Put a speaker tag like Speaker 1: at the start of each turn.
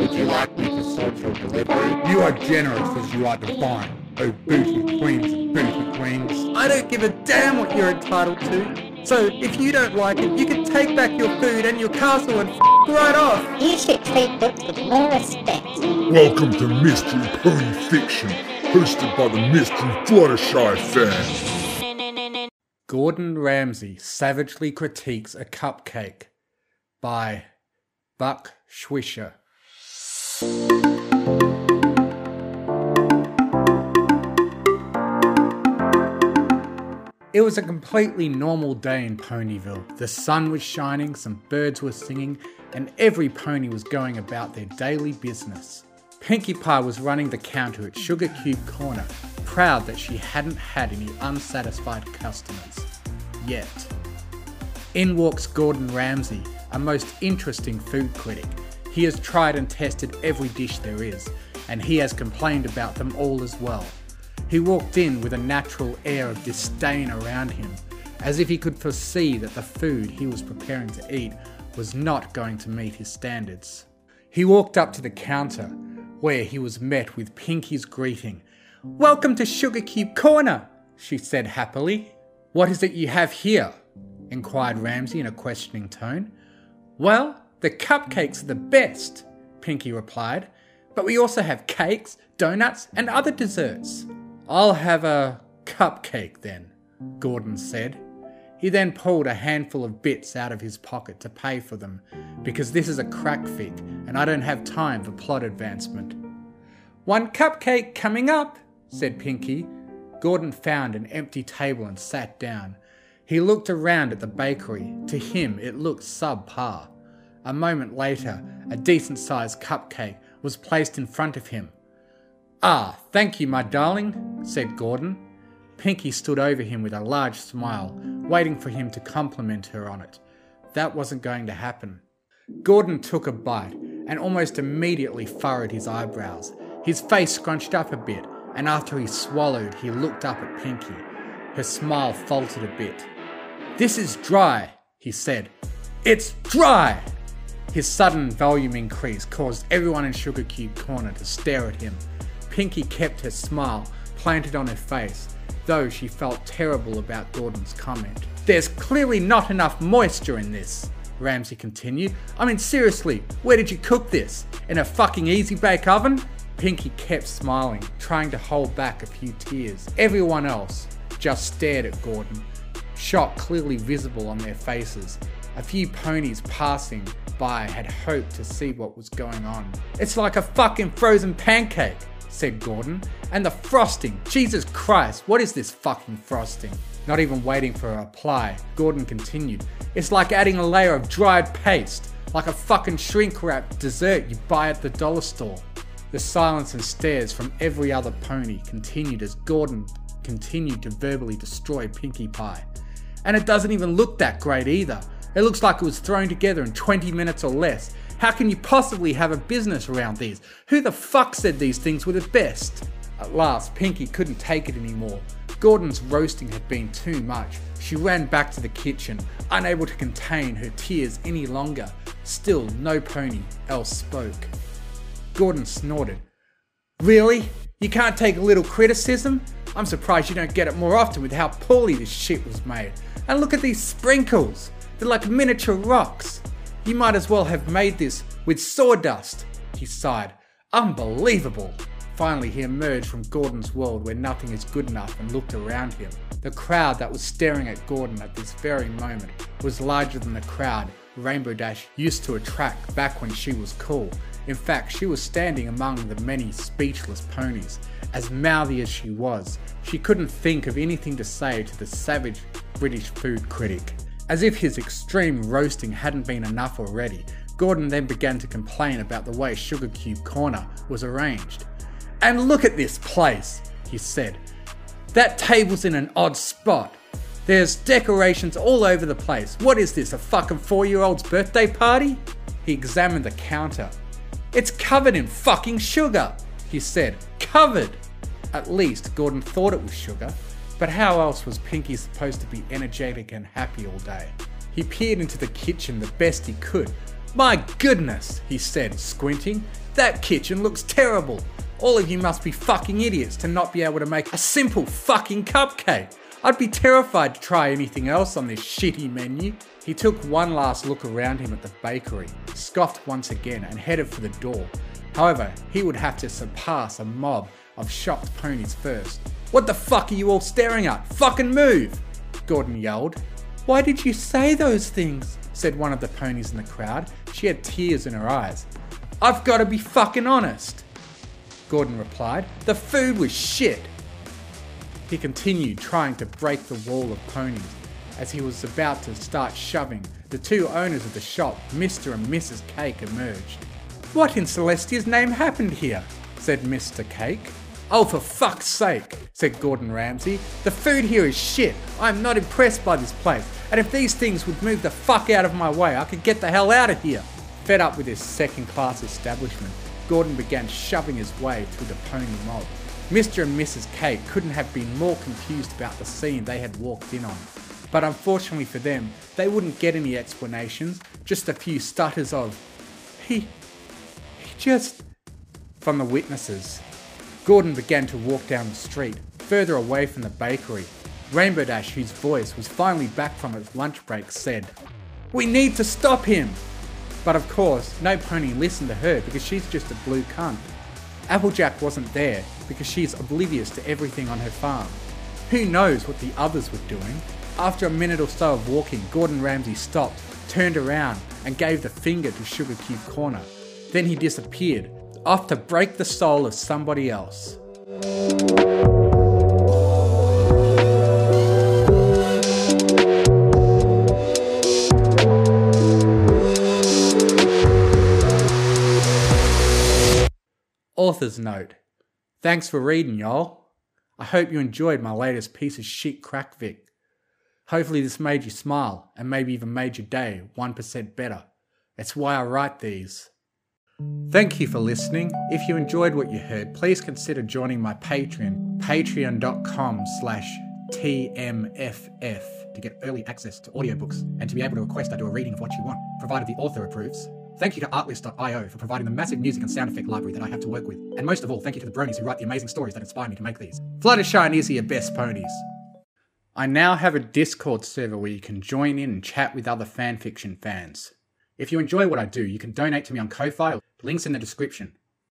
Speaker 1: Would you like me to sort your delivery?
Speaker 2: You are generous as you are divine. Oh, booty queens and booty queens.
Speaker 3: I don't give a damn what you're entitled to. So if you don't like it, you can take back your food and your castle and f- right off.
Speaker 4: You should treat Boots with more respect.
Speaker 5: Welcome to Mystery Pony Fiction, hosted by the Mystery Fluttershy fan.
Speaker 2: Gordon Ramsay savagely critiques a cupcake by Buck Swisher. It was a completely normal day in Ponyville. The sun was shining, some birds were singing, and every pony was going about their daily business. Pinkie Pie was running the counter at Sugar Cube Corner, proud that she hadn't had any unsatisfied customers. Yet. In walks Gordon Ramsay, a most interesting food critic. He has tried and tested every dish there is, and he has complained about them all as well. He walked in with a natural air of disdain around him, as if he could foresee that the food he was preparing to eat was not going to meet his standards. He walked up to the counter, where he was met with Pinkie's greeting. Welcome to Sugar Cube Corner, she said happily. What is it you have here? inquired Ramsay in a questioning tone. Well, the cupcakes are the best, Pinkie replied, but we also have cakes, donuts, and other desserts. I'll have a cupcake then, Gordon said. He then pulled a handful of bits out of his pocket to pay for them, because this is a crack fic and I don't have time for plot advancement. One cupcake coming up, said Pinkie. Gordon found an empty table and sat down. He looked around at the bakery. To him, it looked subpar. A moment later, a decent sized cupcake was placed in front of him. Ah, thank you, my darling, said Gordon. Pinkie stood over him with a large smile, waiting for him to compliment her on it. That wasn't going to happen. Gordon took a bite and almost immediately furrowed his eyebrows. His face scrunched up a bit, and after he swallowed, he looked up at Pinkie. Her smile faltered a bit. This is dry, he said. It's dry! His sudden volume increase caused everyone in Sugar Cube Corner to stare at him. Pinkie kept her smile planted on her face, though she felt terrible about Gordon's comment. There's clearly not enough moisture in this, Ramsay continued. I mean, seriously, where did you cook this? In a fucking easy bake oven? Pinkie kept smiling, trying to hold back a few tears. Everyone else just stared at Gordon, shock clearly visible on their faces. A few ponies passing by had hoped to see what was going on. It's like a fucking frozen pancake, said Gordon. And the frosting, Jesus Christ, what is this fucking frosting? Not even waiting for a reply, Gordon continued. It's like adding a layer of dried paste, like a fucking shrink wrap dessert you buy at the dollar store. The silence and stares from every other pony continued as Gordon continued to verbally destroy Pinkie Pie. And it doesn't even look that great either. It looks like it was thrown together in 20 minutes or less. How can you possibly have a business around these? Who the fuck said these things were the best? At last, Pinkie couldn't take it anymore. Gordon's roasting had been too much. She ran back to the kitchen, unable to contain her tears any longer. Still, no pony else spoke. Gordon snorted. Really? You can't take a little criticism? I'm surprised you don't get it more often with how poorly this shit was made. And look at these sprinkles. They're like miniature rocks. You might as well have made this with sawdust. He sighed. Unbelievable. Finally, he emerged from Gordon's world where nothing is good enough and looked around him. The crowd that was staring at Gordon at this very moment was larger than the crowd Rainbow Dash used to attract back when she was cool. In fact, she was standing among the many speechless ponies. As mouthy as she was, she couldn't think of anything to say to the savage British food critic. As if his extreme roasting hadn't been enough already, Gordon then began to complain about the way Sugar Cube Corner was arranged. And look at this place, he said. That table's in an odd spot. There's decorations all over the place. What is this, a fucking four year old's birthday party? He examined the counter. It's covered in fucking sugar, he said. Covered! At least Gordon thought it was sugar, but how else was Pinkie supposed to be energetic and happy all day? He peered into the kitchen the best he could. My goodness, he said, squinting. That kitchen looks terrible. All of you must be fucking idiots to not be able to make a simple fucking cupcake. I'd be terrified to try anything else on this shitty menu. He took one last look around him at the bakery, scoffed once again, and headed for the door. However, he would have to surpass a mob of shocked ponies first. What the fuck are you all staring at? Fucking move! Gordon yelled. Why did you say those things? said one of the ponies in the crowd. She had tears in her eyes. I've got to be fucking honest. Gordon replied. The food was shit. He continued trying to break the wall of ponies. As he was about to start shoving, the two owners of the shop, Mr. and Mrs. Cake, emerged. What in Celestia's name happened here? said Mr. Cake. Oh, for fuck's sake, said Gordon Ramsay. The food here is shit. I'm not impressed by this place. And if these things would move the fuck out of my way, I could get the hell out of here. Fed up with this second class establishment, Gordon began shoving his way through the pony mob. Mr. and Mrs. Cake couldn't have been more confused about the scene they had walked in on. But unfortunately for them, they wouldn't get any explanations, just a few stutters of, he. he just. from the witnesses. Gordon began to walk down the street, further away from the bakery. Rainbow Dash, whose voice was finally back from its lunch break, said, We need to stop him! But of course, no pony listened to her because she's just a blue cunt. Applejack wasn't there because she's oblivious to everything on her farm. Who knows what the others were doing? After a minute or so of walking, Gordon Ramsay stopped, turned around, and gave the finger to Sugar Cube Corner. Then he disappeared, off to break the soul of somebody else. Author's note. Thanks for reading, y'all. I hope you enjoyed my latest piece of shit crack fic. Hopefully, this made you smile and maybe even made your day 1% better. It's why I write these. Thank you for listening. If you enjoyed what you heard, please consider joining my Patreon, patreon.com slash TMFF, to get early access to audiobooks and to be able to request I do a reading of what you want, provided the author approves. Thank you to Artlist.io for providing the massive music and sound effect library that I have to work with. And most of all, thank you to the bronies who write the amazing stories that inspire me to make these. Fluttershy and Izzy best ponies. I now have a Discord server where you can join in and chat with other fanfiction fans. If you enjoy what I do, you can donate to me on Ko-Fi, links in the description.